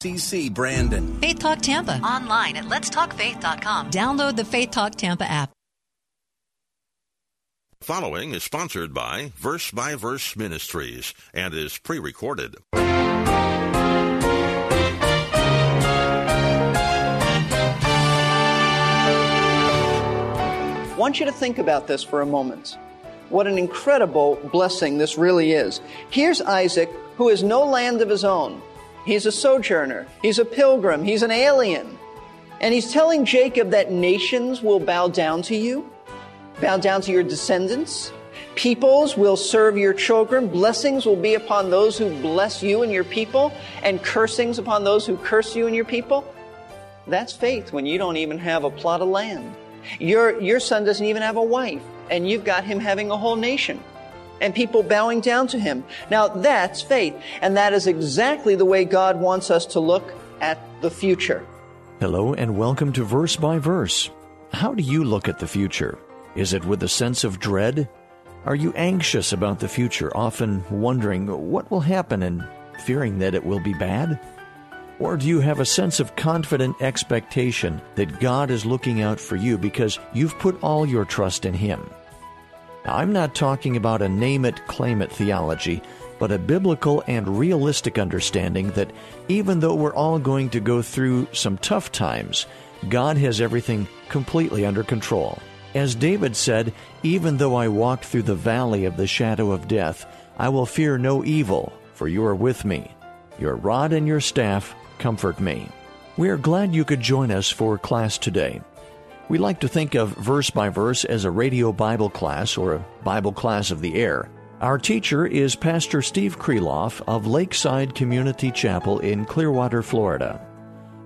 CC Brandon. Faith Talk Tampa. Online at letstalkfaith.com. Download the Faith Talk Tampa app. Following is sponsored by Verse by Verse Ministries and is pre recorded. I want you to think about this for a moment. What an incredible blessing this really is. Here's Isaac, who has no land of his own. He's a sojourner. He's a pilgrim. He's an alien. And he's telling Jacob that nations will bow down to you, bow down to your descendants. Peoples will serve your children. Blessings will be upon those who bless you and your people, and cursings upon those who curse you and your people. That's faith when you don't even have a plot of land. Your, your son doesn't even have a wife, and you've got him having a whole nation and people bowing down to him. Now that's faith, and that is exactly the way God wants us to look at the future. Hello, and welcome to Verse by Verse. How do you look at the future? Is it with a sense of dread? Are you anxious about the future, often wondering what will happen and fearing that it will be bad? Or do you have a sense of confident expectation that God is looking out for you because you've put all your trust in Him? Now, I'm not talking about a name it, claim it theology, but a biblical and realistic understanding that even though we're all going to go through some tough times, God has everything completely under control. As David said, Even though I walk through the valley of the shadow of death, I will fear no evil, for you are with me. Your rod and your staff comfort me. We are glad you could join us for class today. We like to think of verse by verse as a radio Bible class or a Bible class of the air. Our teacher is Pastor Steve Kreloff of Lakeside Community Chapel in Clearwater, Florida.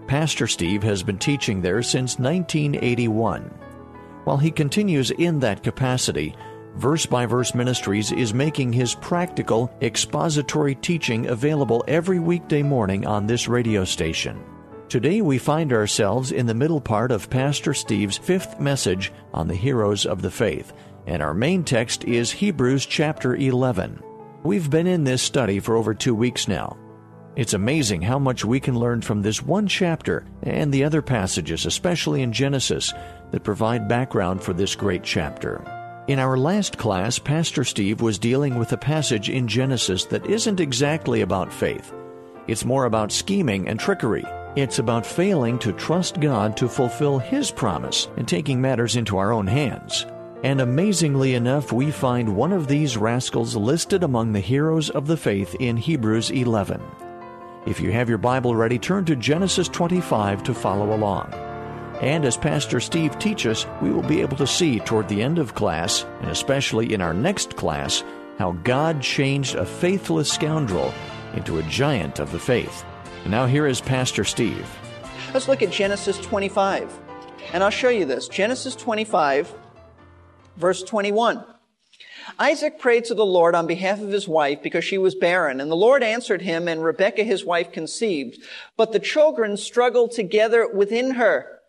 Pastor Steve has been teaching there since 1981. While he continues in that capacity, Verse by Verse Ministries is making his practical, expository teaching available every weekday morning on this radio station. Today we find ourselves in the middle part of Pastor Steve's fifth message on the heroes of the faith, and our main text is Hebrews chapter 11. We've been in this study for over two weeks now. It's amazing how much we can learn from this one chapter and the other passages, especially in Genesis, that provide background for this great chapter. In our last class, Pastor Steve was dealing with a passage in Genesis that isn't exactly about faith. It's more about scheming and trickery. It's about failing to trust God to fulfill His promise and taking matters into our own hands. And amazingly enough, we find one of these rascals listed among the heroes of the faith in Hebrews 11. If you have your Bible ready, turn to Genesis 25 to follow along. And as Pastor Steve teaches, we will be able to see toward the end of class, and especially in our next class, how God changed a faithless scoundrel into a giant of the faith. And now here is Pastor Steve. Let's look at Genesis 25. And I'll show you this. Genesis 25, verse 21. Isaac prayed to the Lord on behalf of his wife because she was barren, and the Lord answered him, and Rebekah his wife conceived. But the children struggled together within her.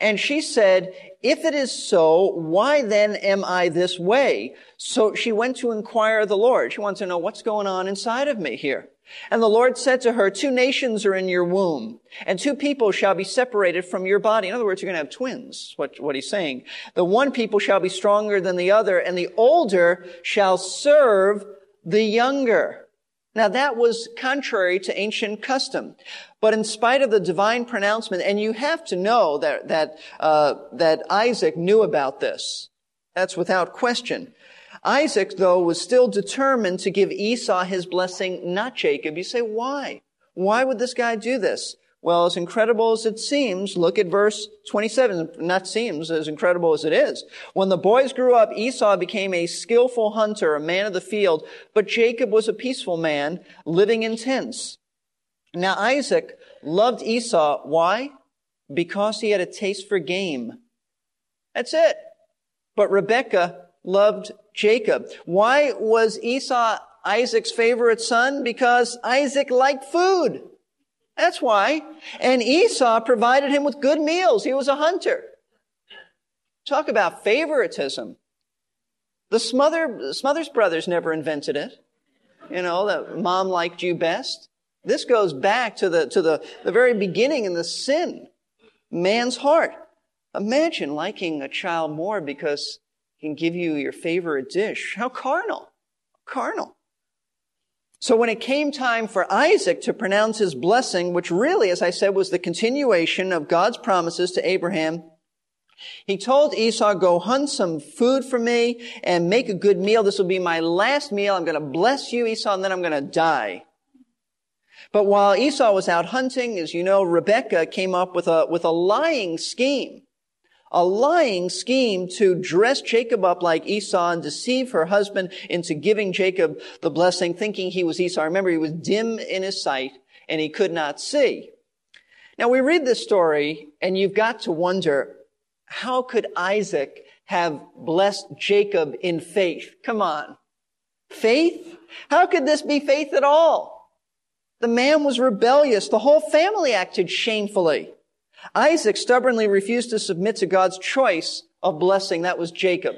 And she said, if it is so, why then am I this way? So she went to inquire of the Lord. She wants to know what's going on inside of me here. And the Lord said to her, two nations are in your womb, and two people shall be separated from your body. In other words, you're going to have twins, what, what he's saying. The one people shall be stronger than the other, and the older shall serve the younger. Now that was contrary to ancient custom. But in spite of the divine pronouncement, and you have to know that, that, uh, that Isaac knew about this. That's without question. Isaac, though, was still determined to give Esau his blessing, not Jacob. You say, why? Why would this guy do this? Well, as incredible as it seems, look at verse 27. Not seems, as incredible as it is. When the boys grew up, Esau became a skillful hunter, a man of the field, but Jacob was a peaceful man, living in tents. Now Isaac loved Esau. Why? Because he had a taste for game. That's it. But Rebekah loved Jacob. Why was Esau Isaac's favorite son? Because Isaac liked food. That's why. And Esau provided him with good meals. He was a hunter. Talk about favoritism. The Smother, Smothers brothers never invented it. You know, that mom liked you best. This goes back to the, to the, the very beginning in the sin. Man's heart. Imagine liking a child more because can give you your favorite dish. How carnal. Carnal. So when it came time for Isaac to pronounce his blessing, which really, as I said, was the continuation of God's promises to Abraham, he told Esau, go hunt some food for me and make a good meal. This will be my last meal. I'm going to bless you, Esau, and then I'm going to die. But while Esau was out hunting, as you know, Rebekah came up with a, with a lying scheme a lying scheme to dress Jacob up like Esau and deceive her husband into giving Jacob the blessing, thinking he was Esau. Remember, he was dim in his sight and he could not see. Now we read this story and you've got to wonder, how could Isaac have blessed Jacob in faith? Come on. Faith? How could this be faith at all? The man was rebellious. The whole family acted shamefully. Isaac stubbornly refused to submit to God's choice of blessing. That was Jacob.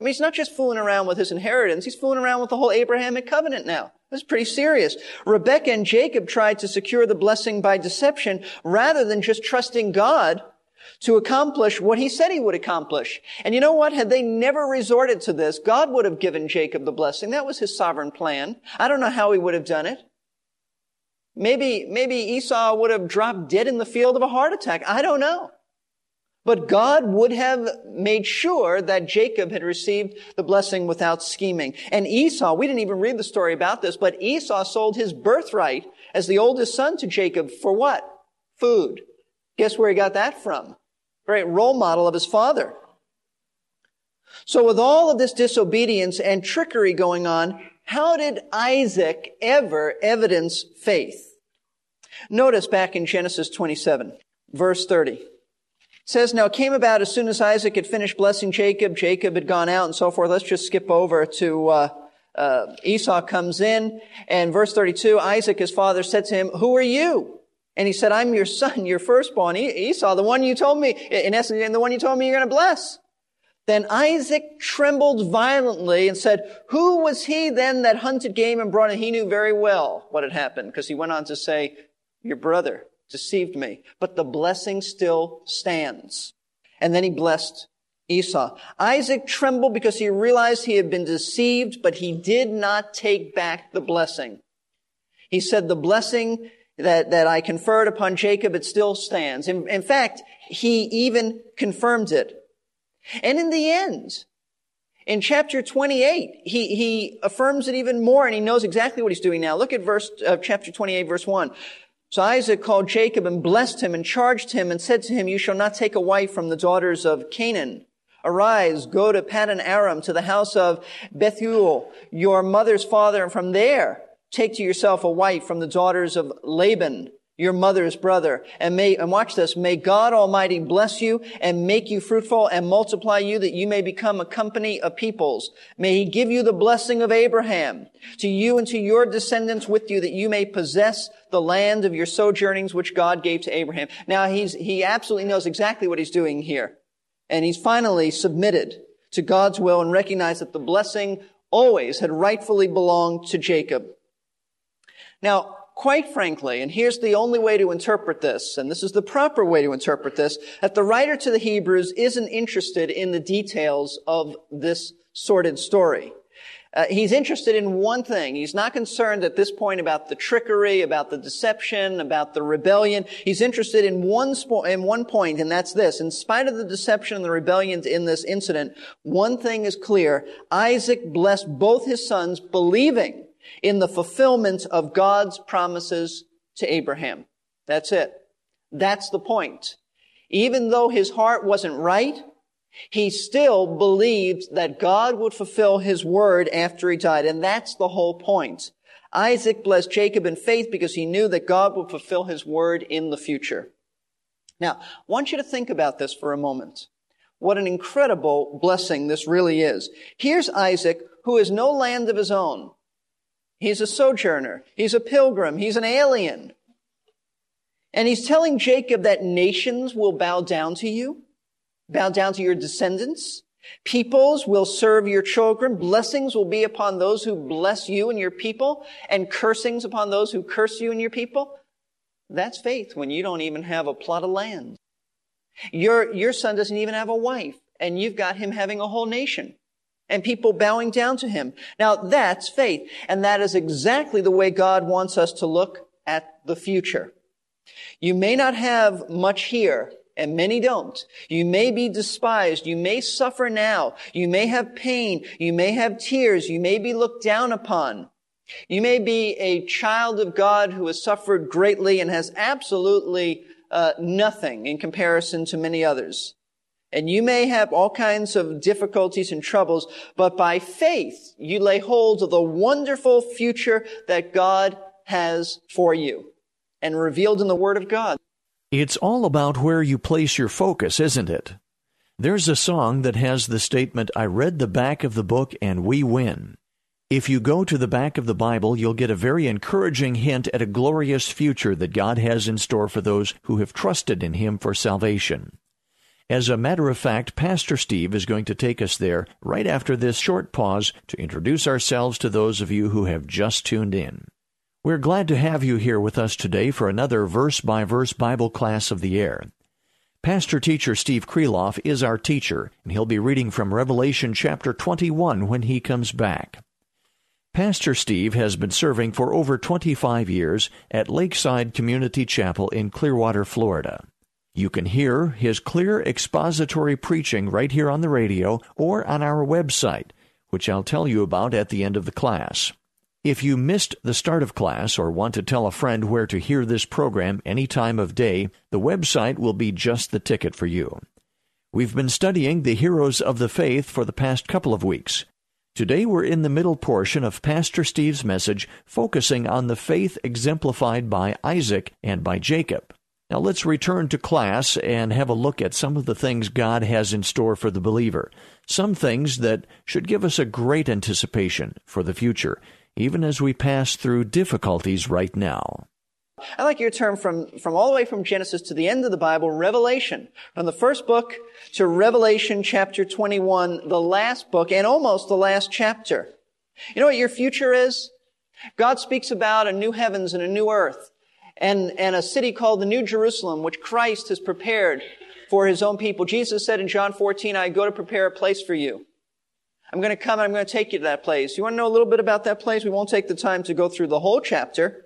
I mean, he's not just fooling around with his inheritance. He's fooling around with the whole Abrahamic covenant now. This is pretty serious. Rebecca and Jacob tried to secure the blessing by deception rather than just trusting God to accomplish what he said he would accomplish. And you know what? Had they never resorted to this, God would have given Jacob the blessing. That was his sovereign plan. I don't know how he would have done it. Maybe, maybe Esau would have dropped dead in the field of a heart attack. I don't know. But God would have made sure that Jacob had received the blessing without scheming. And Esau, we didn't even read the story about this, but Esau sold his birthright as the oldest son to Jacob for what? Food. Guess where he got that from? Great role model of his father. So with all of this disobedience and trickery going on, how did Isaac ever evidence faith? Notice back in Genesis 27, verse 30. It says, Now it came about as soon as Isaac had finished blessing Jacob, Jacob had gone out and so forth. Let's just skip over to uh, uh, Esau comes in, and verse 32, Isaac, his father, said to him, Who are you? And he said, I'm your son, your firstborn, Esau, the one you told me, in essence, and the one you told me you're going to bless. Then Isaac trembled violently and said, Who was he then that hunted game and brought it? He knew very well what had happened because he went on to say, Your brother deceived me. But the blessing still stands. And then he blessed Esau. Isaac trembled because he realized he had been deceived, but he did not take back the blessing. He said, The blessing that, that I conferred upon Jacob, it still stands. In, in fact, he even confirmed it. And in the end, in chapter 28, he, he affirms it even more and he knows exactly what he's doing now. Look at verse, uh, chapter 28, verse 1. So Isaac called Jacob and blessed him and charged him and said to him, You shall not take a wife from the daughters of Canaan. Arise, go to Paddan Aram, to the house of Bethuel, your mother's father, and from there take to yourself a wife from the daughters of Laban, your mother's brother. And may, and watch this, may God Almighty bless you and make you fruitful and multiply you that you may become a company of peoples. May he give you the blessing of Abraham to you and to your descendants with you that you may possess the land of your sojournings which God gave to Abraham. Now he's, he absolutely knows exactly what he's doing here. And he's finally submitted to God's will and recognized that the blessing always had rightfully belonged to Jacob. Now, quite frankly, and here's the only way to interpret this, and this is the proper way to interpret this, that the writer to the Hebrews isn't interested in the details of this sordid story. Uh, he's interested in one thing. He's not concerned at this point about the trickery, about the deception, about the rebellion. He's interested in one spo- in one point, and that's this. In spite of the deception and the rebellions in this incident, one thing is clear. Isaac blessed both his sons, believing in the fulfillment of God's promises to Abraham. That's it. That's the point. Even though his heart wasn't right, he still believed that God would fulfill his word after he died. And that's the whole point. Isaac blessed Jacob in faith because he knew that God would fulfill his word in the future. Now, I want you to think about this for a moment. What an incredible blessing this really is. Here's Isaac, who has no land of his own. He's a sojourner. He's a pilgrim. He's an alien. And he's telling Jacob that nations will bow down to you, bow down to your descendants. Peoples will serve your children. Blessings will be upon those who bless you and your people, and cursings upon those who curse you and your people. That's faith when you don't even have a plot of land. Your, your son doesn't even have a wife, and you've got him having a whole nation and people bowing down to him. Now that's faith, and that is exactly the way God wants us to look at the future. You may not have much here, and many don't. You may be despised. You may suffer now. You may have pain. You may have tears. You may be looked down upon. You may be a child of God who has suffered greatly and has absolutely uh, nothing in comparison to many others. And you may have all kinds of difficulties and troubles, but by faith, you lay hold of the wonderful future that God has for you and revealed in the Word of God. It's all about where you place your focus, isn't it? There's a song that has the statement, I read the back of the book and we win. If you go to the back of the Bible, you'll get a very encouraging hint at a glorious future that God has in store for those who have trusted in Him for salvation. As a matter of fact, Pastor Steve is going to take us there right after this short pause to introduce ourselves to those of you who have just tuned in. We're glad to have you here with us today for another verse by verse Bible class of the air. Pastor teacher Steve Kreloff is our teacher, and he'll be reading from Revelation chapter 21 when he comes back. Pastor Steve has been serving for over 25 years at Lakeside Community Chapel in Clearwater, Florida. You can hear his clear expository preaching right here on the radio or on our website, which I'll tell you about at the end of the class. If you missed the start of class or want to tell a friend where to hear this program any time of day, the website will be just the ticket for you. We've been studying the heroes of the faith for the past couple of weeks. Today we're in the middle portion of Pastor Steve's message, focusing on the faith exemplified by Isaac and by Jacob. Now let's return to class and have a look at some of the things God has in store for the believer. Some things that should give us a great anticipation for the future even as we pass through difficulties right now. I like your term from, from all the way from Genesis to the end of the Bible, Revelation. From the first book to Revelation chapter 21, the last book and almost the last chapter. You know what your future is? God speaks about a new heavens and a new earth and, and a city called the New Jerusalem, which Christ has prepared for his own people. Jesus said in John 14, I go to prepare a place for you. I'm going to come and I'm going to take you to that place. You want to know a little bit about that place? We won't take the time to go through the whole chapter.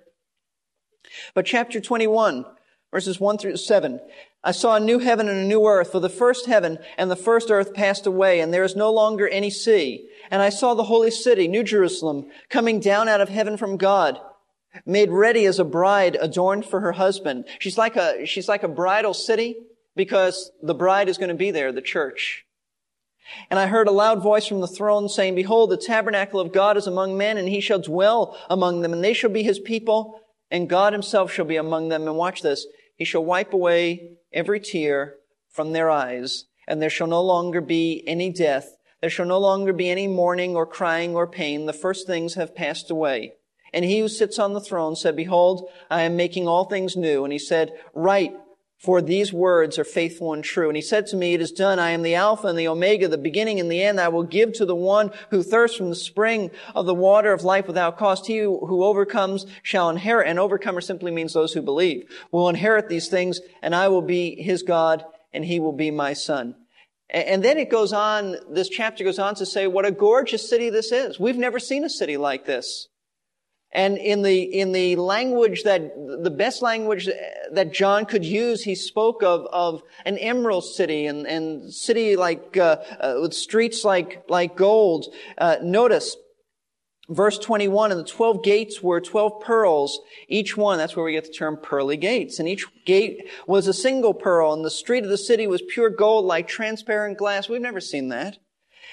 But chapter 21, verses 1 through 7. I saw a new heaven and a new earth, for the first heaven and the first earth passed away, and there is no longer any sea. And I saw the holy city, New Jerusalem, coming down out of heaven from God, made ready as a bride adorned for her husband. She's like a, she's like a bridal city because the bride is going to be there, the church. And I heard a loud voice from the throne saying, Behold, the tabernacle of God is among men, and he shall dwell among them, and they shall be his people, and God himself shall be among them. And watch this. He shall wipe away every tear from their eyes, and there shall no longer be any death. There shall no longer be any mourning or crying or pain. The first things have passed away. And he who sits on the throne said, Behold, I am making all things new. And he said, Write, for these words are faithful and true. And he said to me, It is done. I am the Alpha and the Omega, the beginning and the end. I will give to the one who thirsts from the spring of the water of life without cost. He who overcomes shall inherit. And overcomer simply means those who believe. Will inherit these things, and I will be his God, and he will be my son. And then it goes on, this chapter goes on to say what a gorgeous city this is. We've never seen a city like this. And in the, in the language that, the best language that John could use, he spoke of, of an emerald city and, and city like, uh, uh, with streets like, like gold. Uh, notice, verse 21, and the 12 gates were 12 pearls, each one, that's where we get the term pearly gates. And each gate was a single pearl, and the street of the city was pure gold like transparent glass. We've never seen that.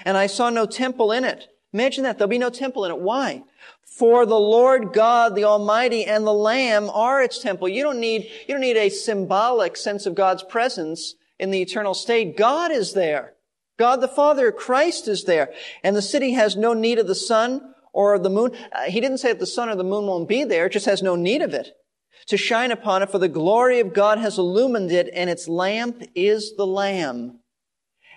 And I saw no temple in it Imagine that. There'll be no temple in it. Why? For the Lord God, the Almighty, and the Lamb are its temple. You don't need, you don't need a symbolic sense of God's presence in the eternal state. God is there. God the Father, Christ is there. And the city has no need of the sun or the moon. Uh, he didn't say that the sun or the moon won't be there. It just has no need of it to shine upon it, for the glory of God has illumined it, and its lamp is the Lamb.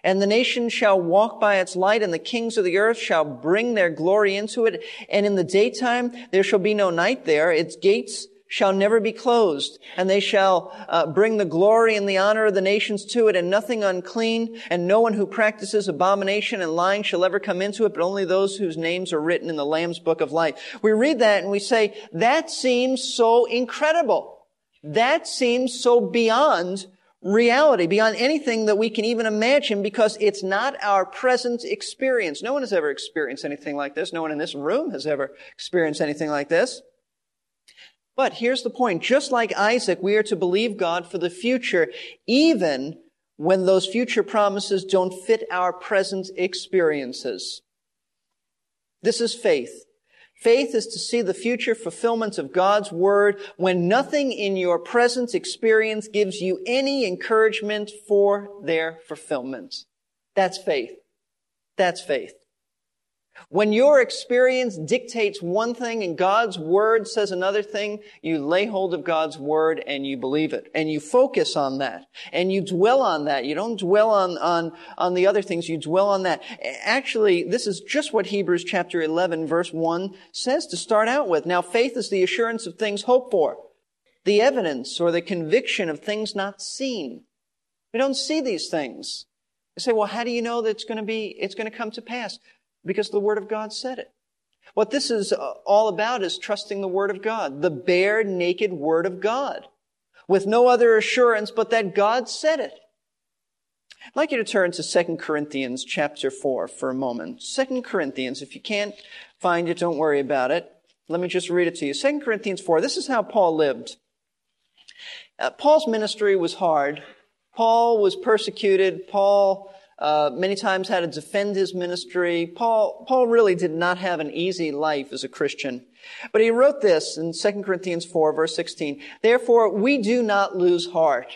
And the nations shall walk by its light, and the kings of the earth shall bring their glory into it. And in the daytime there shall be no night there. Its gates shall never be closed, and they shall uh, bring the glory and the honor of the nations to it, and nothing unclean, and no one who practices abomination and lying shall ever come into it, but only those whose names are written in the Lamb's book of life. We read that and we say, that seems so incredible. That seems so beyond reality, beyond anything that we can even imagine because it's not our present experience. No one has ever experienced anything like this. No one in this room has ever experienced anything like this. But here's the point. Just like Isaac, we are to believe God for the future, even when those future promises don't fit our present experiences. This is faith. Faith is to see the future fulfillment of God's word when nothing in your present experience gives you any encouragement for their fulfillment. That's faith. That's faith. When your experience dictates one thing and God's word says another thing, you lay hold of God's word and you believe it. And you focus on that. And you dwell on that. You don't dwell on, on, on the other things, you dwell on that. Actually, this is just what Hebrews chapter 11 verse 1 says to start out with. Now faith is the assurance of things hoped for. The evidence or the conviction of things not seen. We don't see these things. You say, well, how do you know that it's going to be, it's going to come to pass? Because the Word of God said it. What this is uh, all about is trusting the Word of God, the bare, naked Word of God, with no other assurance but that God said it. I'd like you to turn to 2 Corinthians chapter 4 for a moment. 2 Corinthians, if you can't find it, don't worry about it. Let me just read it to you. 2 Corinthians 4, this is how Paul lived. Uh, Paul's ministry was hard. Paul was persecuted. Paul uh, many times had to defend his ministry. Paul, Paul really did not have an easy life as a Christian. But he wrote this in 2 Corinthians 4 verse 16. Therefore, we do not lose heart.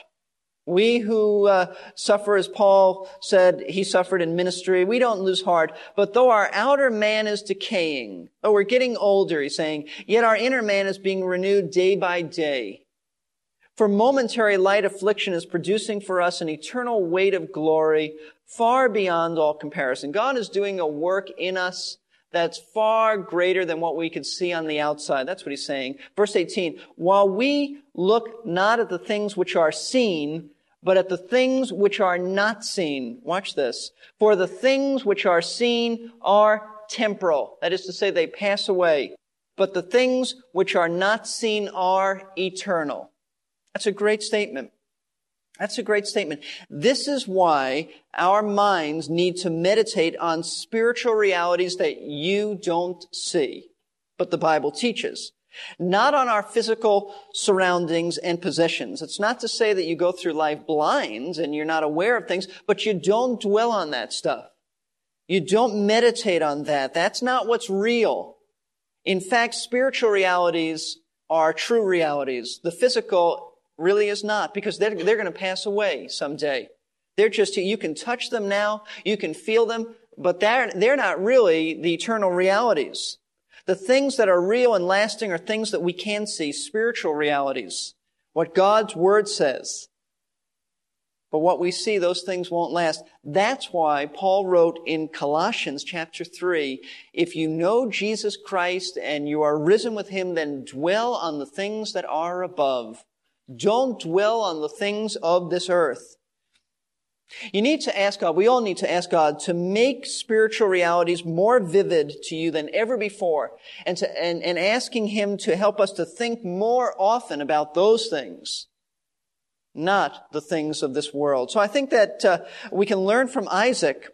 We who uh, suffer, as Paul said, he suffered in ministry, we don't lose heart. But though our outer man is decaying, though we're getting older, he's saying, yet our inner man is being renewed day by day. For momentary light affliction is producing for us an eternal weight of glory far beyond all comparison. God is doing a work in us that's far greater than what we could see on the outside. That's what he's saying. Verse 18, while we look not at the things which are seen, but at the things which are not seen. Watch this. For the things which are seen are temporal. That is to say, they pass away. But the things which are not seen are eternal. That's a great statement. That's a great statement. This is why our minds need to meditate on spiritual realities that you don't see, but the Bible teaches. Not on our physical surroundings and possessions. It's not to say that you go through life blind and you're not aware of things, but you don't dwell on that stuff. You don't meditate on that. That's not what's real. In fact, spiritual realities are true realities. The physical really is not because they're, they're going to pass away someday. They're just, you can touch them now, you can feel them, but they're, they're not really the eternal realities. The things that are real and lasting are things that we can see, spiritual realities. What God's Word says. But what we see, those things won't last. That's why Paul wrote in Colossians chapter 3, if you know Jesus Christ and you are risen with Him, then dwell on the things that are above don't dwell on the things of this earth. You need to ask God, we all need to ask God to make spiritual realities more vivid to you than ever before and, to, and, and asking Him to help us to think more often about those things, not the things of this world. So I think that uh, we can learn from Isaac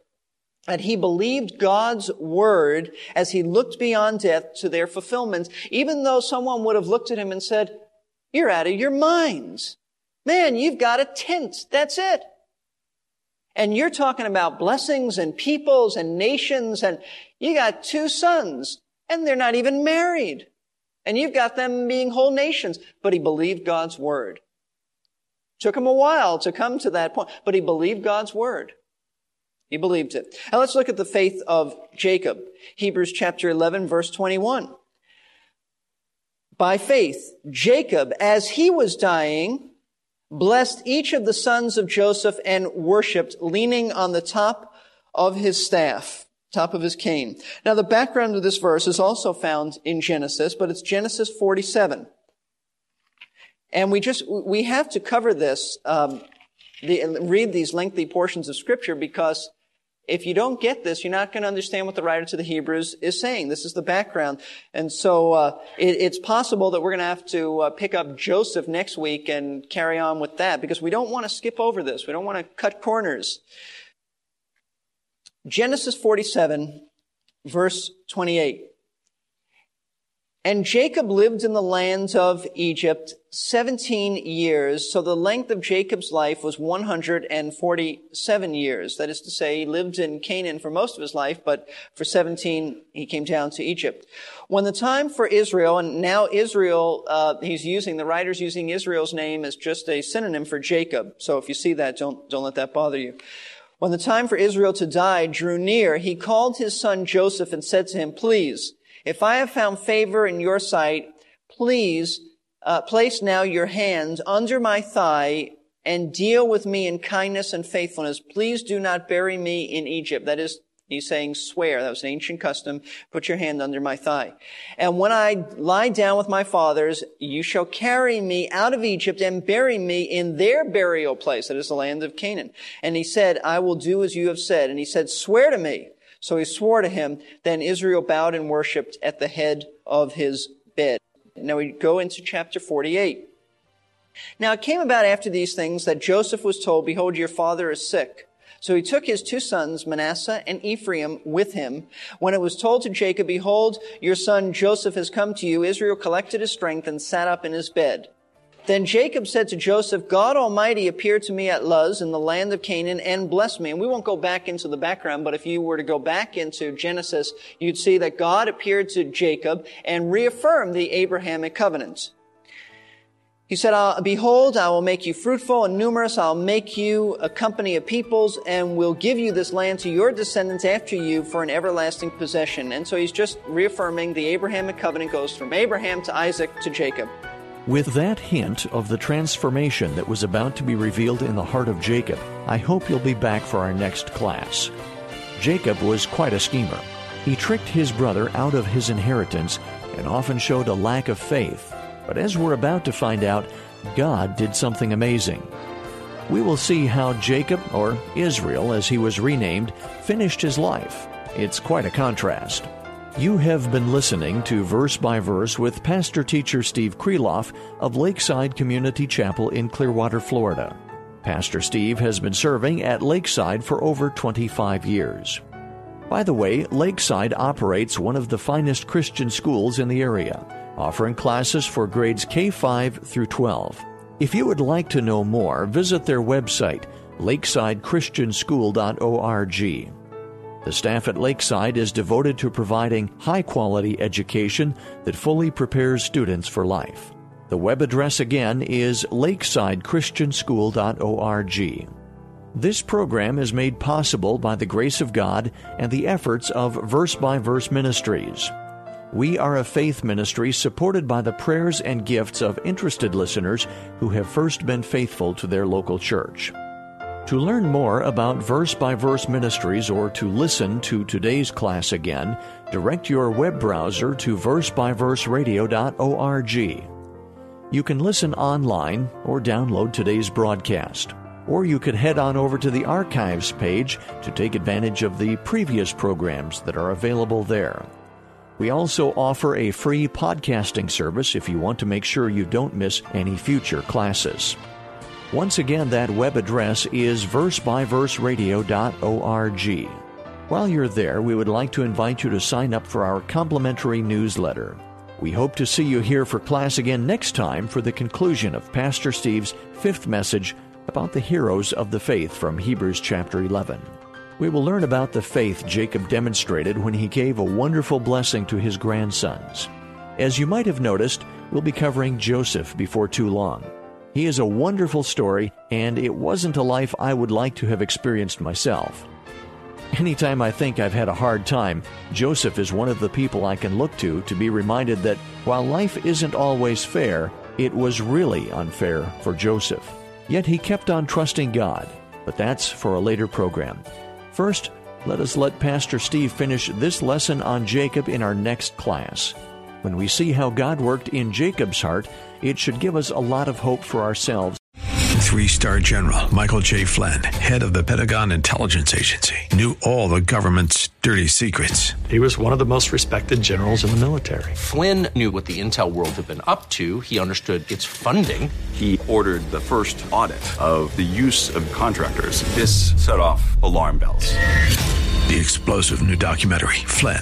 that he believed God's word as he looked beyond death to their fulfillment, even though someone would have looked at him and said, you're out of your minds. Man, you've got a tent. That's it. And you're talking about blessings and peoples and nations and You got two sons, and they're not even married. And you've got them being whole nations. But he believed God's word. Took him a while to come to that point, but he believed God's word. He believed it. Now let's look at the faith of Jacob. Hebrews chapter 11 verse 21. By faith, Jacob, as he was dying, blessed each of the sons of Joseph and worshiped, leaning on the top of his staff, top of his cane. Now the background of this verse is also found in Genesis, but it's Genesis 47. And we just, we have to cover this, um, the, read these lengthy portions of scripture because if you don't get this, you're not going to understand what the writer to the Hebrews is saying. This is the background. And so uh, it, it's possible that we're going to have to uh, pick up Joseph next week and carry on with that because we don't want to skip over this. We don't want to cut corners. Genesis 47, verse 28. And Jacob lived in the lands of Egypt 17 years. So the length of Jacob's life was 147 years. That is to say, he lived in Canaan for most of his life, but for 17, he came down to Egypt. When the time for Israel, and now Israel, uh, he's using, the writer's using Israel's name as just a synonym for Jacob. So if you see that, don't, don't let that bother you. When the time for Israel to die drew near, he called his son Joseph and said to him, please, if I have found favor in your sight, please uh, place now your hands under my thigh and deal with me in kindness and faithfulness. Please do not bury me in Egypt. That is, he's saying swear. That was an ancient custom. Put your hand under my thigh. And when I lie down with my fathers, you shall carry me out of Egypt and bury me in their burial place. That is the land of Canaan. And he said, I will do as you have said. And he said, swear to me. So he swore to him. Then Israel bowed and worshiped at the head of his. Now we go into chapter 48. Now it came about after these things that Joseph was told, Behold, your father is sick. So he took his two sons, Manasseh and Ephraim, with him. When it was told to Jacob, Behold, your son Joseph has come to you, Israel collected his strength and sat up in his bed. Then Jacob said to Joseph, God Almighty appeared to me at Luz in the land of Canaan and blessed me. And we won't go back into the background, but if you were to go back into Genesis, you'd see that God appeared to Jacob and reaffirmed the Abrahamic covenant. He said, ah, Behold, I will make you fruitful and numerous. I'll make you a company of peoples and will give you this land to your descendants after you for an everlasting possession. And so he's just reaffirming the Abrahamic covenant goes from Abraham to Isaac to Jacob. With that hint of the transformation that was about to be revealed in the heart of Jacob, I hope you'll be back for our next class. Jacob was quite a schemer. He tricked his brother out of his inheritance and often showed a lack of faith. But as we're about to find out, God did something amazing. We will see how Jacob, or Israel as he was renamed, finished his life. It's quite a contrast. You have been listening to Verse by Verse with Pastor Teacher Steve Kreloff of Lakeside Community Chapel in Clearwater, Florida. Pastor Steve has been serving at Lakeside for over 25 years. By the way, Lakeside operates one of the finest Christian schools in the area, offering classes for grades K 5 through 12. If you would like to know more, visit their website, lakesidechristianschool.org. The staff at Lakeside is devoted to providing high quality education that fully prepares students for life. The web address again is lakesidechristianschool.org. This program is made possible by the grace of God and the efforts of Verse by Verse Ministries. We are a faith ministry supported by the prayers and gifts of interested listeners who have first been faithful to their local church. To learn more about Verse by Verse Ministries or to listen to today's class again, direct your web browser to versebyverseradio.org. You can listen online or download today's broadcast. Or you could head on over to the archives page to take advantage of the previous programs that are available there. We also offer a free podcasting service if you want to make sure you don't miss any future classes. Once again, that web address is versebyverseradio.org. While you're there, we would like to invite you to sign up for our complimentary newsletter. We hope to see you here for class again next time for the conclusion of Pastor Steve's fifth message about the heroes of the faith from Hebrews chapter 11. We will learn about the faith Jacob demonstrated when he gave a wonderful blessing to his grandsons. As you might have noticed, we'll be covering Joseph before too long. He is a wonderful story, and it wasn't a life I would like to have experienced myself. Anytime I think I've had a hard time, Joseph is one of the people I can look to to be reminded that while life isn't always fair, it was really unfair for Joseph. Yet he kept on trusting God. But that's for a later program. First, let us let Pastor Steve finish this lesson on Jacob in our next class. When we see how God worked in Jacob's heart, it should give us a lot of hope for ourselves Three star general Michael J. Flynn, head of the Pentagon Intelligence Agency, knew all the government's dirty secrets. He was one of the most respected generals in the military. Flynn knew what the intel world had been up to, he understood its funding. He ordered the first audit of the use of contractors. This set off alarm bells. The explosive new documentary, Flynn,